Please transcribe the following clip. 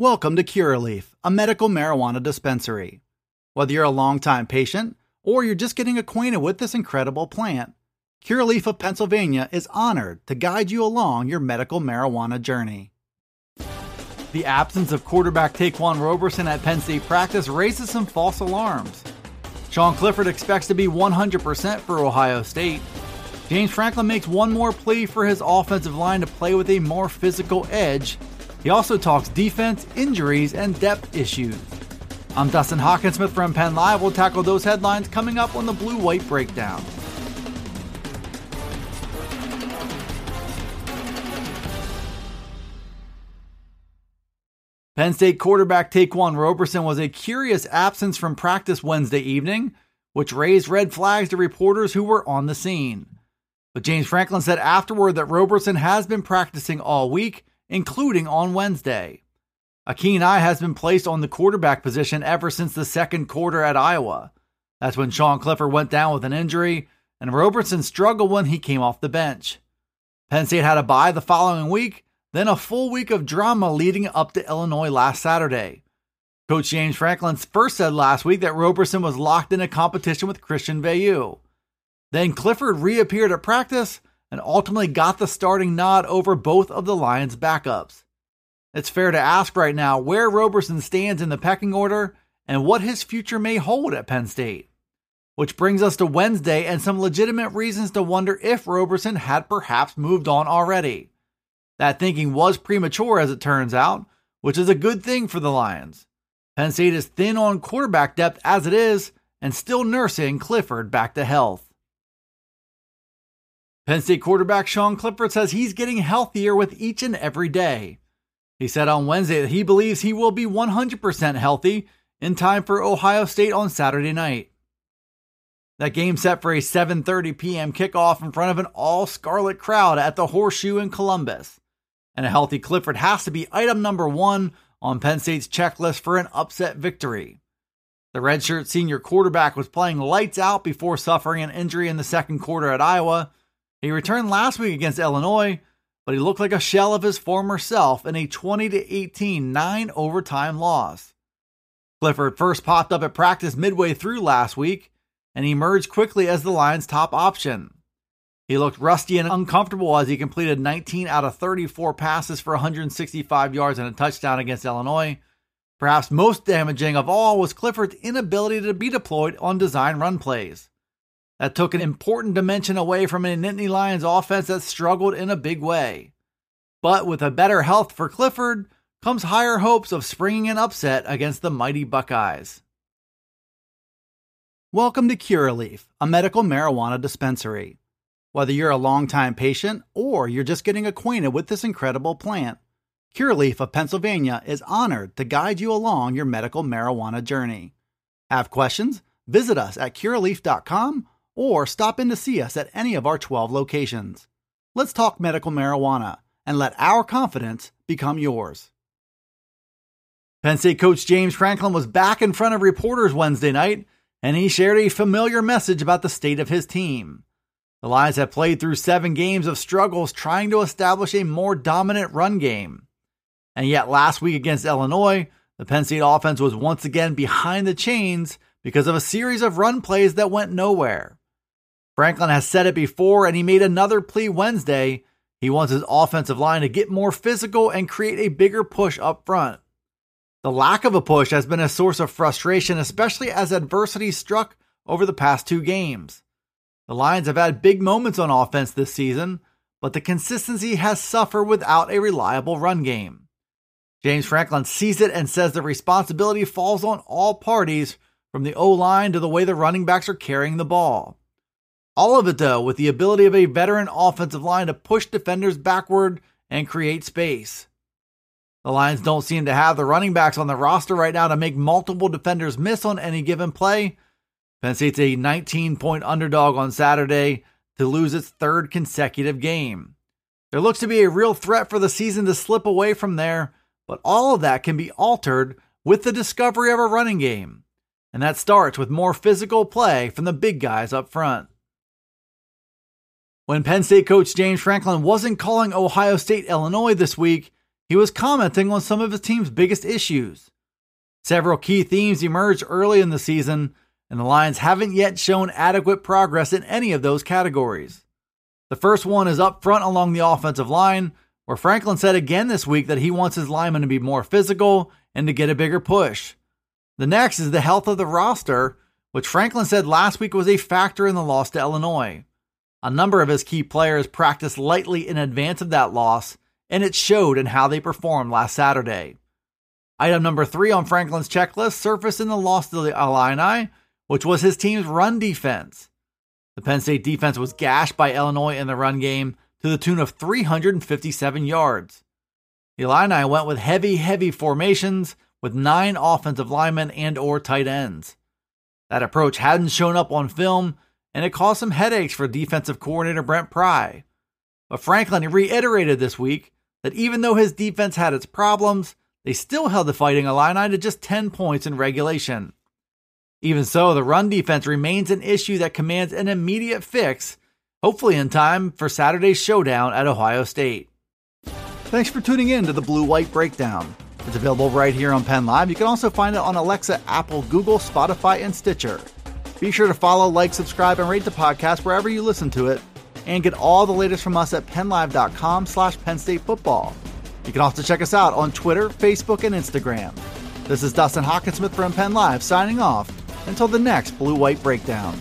Welcome to Curaleaf, a medical marijuana dispensary. Whether you're a longtime patient or you're just getting acquainted with this incredible plant, Curaleaf of Pennsylvania is honored to guide you along your medical marijuana journey. The absence of quarterback Ta'Quan Roberson at Penn State practice raises some false alarms. Sean Clifford expects to be 100% for Ohio State. James Franklin makes one more plea for his offensive line to play with a more physical edge he also talks defense, injuries, and depth issues. I'm Dustin Hockensmith from Penn Live. We'll tackle those headlines coming up on the Blue White Breakdown. Penn State quarterback Ta'Quan Roberson was a curious absence from practice Wednesday evening, which raised red flags to reporters who were on the scene. But James Franklin said afterward that Roberson has been practicing all week including on Wednesday. A keen eye has been placed on the quarterback position ever since the second quarter at Iowa. That's when Sean Clifford went down with an injury, and Roberson struggled when he came off the bench. Penn State had a bye the following week, then a full week of drama leading up to Illinois last Saturday. Coach James Franklin first said last week that Roberson was locked in a competition with Christian Veilleux. Then Clifford reappeared at practice and ultimately got the starting nod over both of the Lions' backups. It's fair to ask right now where Roberson stands in the pecking order and what his future may hold at Penn State. Which brings us to Wednesday and some legitimate reasons to wonder if Roberson had perhaps moved on already. That thinking was premature, as it turns out, which is a good thing for the Lions. Penn State is thin on quarterback depth as it is, and still nursing Clifford back to health. Penn State quarterback Sean Clifford says he's getting healthier with each and every day. He said on Wednesday that he believes he will be 100% healthy in time for Ohio State on Saturday night. That game set for a 7:30 p.m. kickoff in front of an all-scarlet crowd at the Horseshoe in Columbus. And a healthy Clifford has to be item number 1 on Penn State's checklist for an upset victory. The redshirt senior quarterback was playing lights out before suffering an injury in the second quarter at Iowa he returned last week against Illinois, but he looked like a shell of his former self in a 20 to 18 nine overtime loss. Clifford first popped up at practice midway through last week and emerged quickly as the Lions' top option. He looked rusty and uncomfortable as he completed 19 out of 34 passes for 165 yards and a touchdown against Illinois. Perhaps most damaging of all was Clifford's inability to be deployed on design run plays. That took an important dimension away from a Nittany Lions offense that struggled in a big way. But with a better health for Clifford comes higher hopes of springing an upset against the mighty Buckeyes. Welcome to Curaleaf, a medical marijuana dispensary. Whether you're a longtime patient or you're just getting acquainted with this incredible plant, Curaleaf of Pennsylvania is honored to guide you along your medical marijuana journey. Have questions? Visit us at curaleaf.com or stop in to see us at any of our 12 locations. Let's talk medical marijuana and let our confidence become yours. Penn State coach James Franklin was back in front of reporters Wednesday night, and he shared a familiar message about the state of his team. The Lions have played through seven games of struggles trying to establish a more dominant run game. And yet, last week against Illinois, the Penn State offense was once again behind the chains because of a series of run plays that went nowhere. Franklin has said it before, and he made another plea Wednesday. He wants his offensive line to get more physical and create a bigger push up front. The lack of a push has been a source of frustration, especially as adversity struck over the past two games. The Lions have had big moments on offense this season, but the consistency has suffered without a reliable run game. James Franklin sees it and says the responsibility falls on all parties, from the O line to the way the running backs are carrying the ball. All of it, though, with the ability of a veteran offensive line to push defenders backward and create space. The Lions don't seem to have the running backs on the roster right now to make multiple defenders miss on any given play. Penn State's a 19 point underdog on Saturday to lose its third consecutive game. There looks to be a real threat for the season to slip away from there, but all of that can be altered with the discovery of a running game. And that starts with more physical play from the big guys up front. When Penn State coach James Franklin wasn't calling Ohio State Illinois this week, he was commenting on some of his team's biggest issues. Several key themes emerged early in the season, and the Lions haven't yet shown adequate progress in any of those categories. The first one is up front along the offensive line, where Franklin said again this week that he wants his linemen to be more physical and to get a bigger push. The next is the health of the roster, which Franklin said last week was a factor in the loss to Illinois. A number of his key players practiced lightly in advance of that loss, and it showed in how they performed last Saturday. Item number three on Franklin's checklist surfaced in the loss to the Illini, which was his team's run defense. The Penn State defense was gashed by Illinois in the run game to the tune of 357 yards. The Illini went with heavy, heavy formations with nine offensive linemen and or tight ends. That approach hadn't shown up on film, and it caused some headaches for defensive coordinator Brent Pry. But Franklin reiterated this week that even though his defense had its problems, they still held the Fighting Illini to just 10 points in regulation. Even so, the run defense remains an issue that commands an immediate fix, hopefully in time for Saturday's showdown at Ohio State. Thanks for tuning in to the Blue White Breakdown. It's available right here on Penn Live. You can also find it on Alexa, Apple, Google, Spotify, and Stitcher. Be sure to follow, like, subscribe, and rate the podcast wherever you listen to it and get all the latest from us at pennlive.com slash Penn State Football. You can also check us out on Twitter, Facebook, and Instagram. This is Dustin Hockensmith from Penn Live signing off until the next Blue White Breakdown.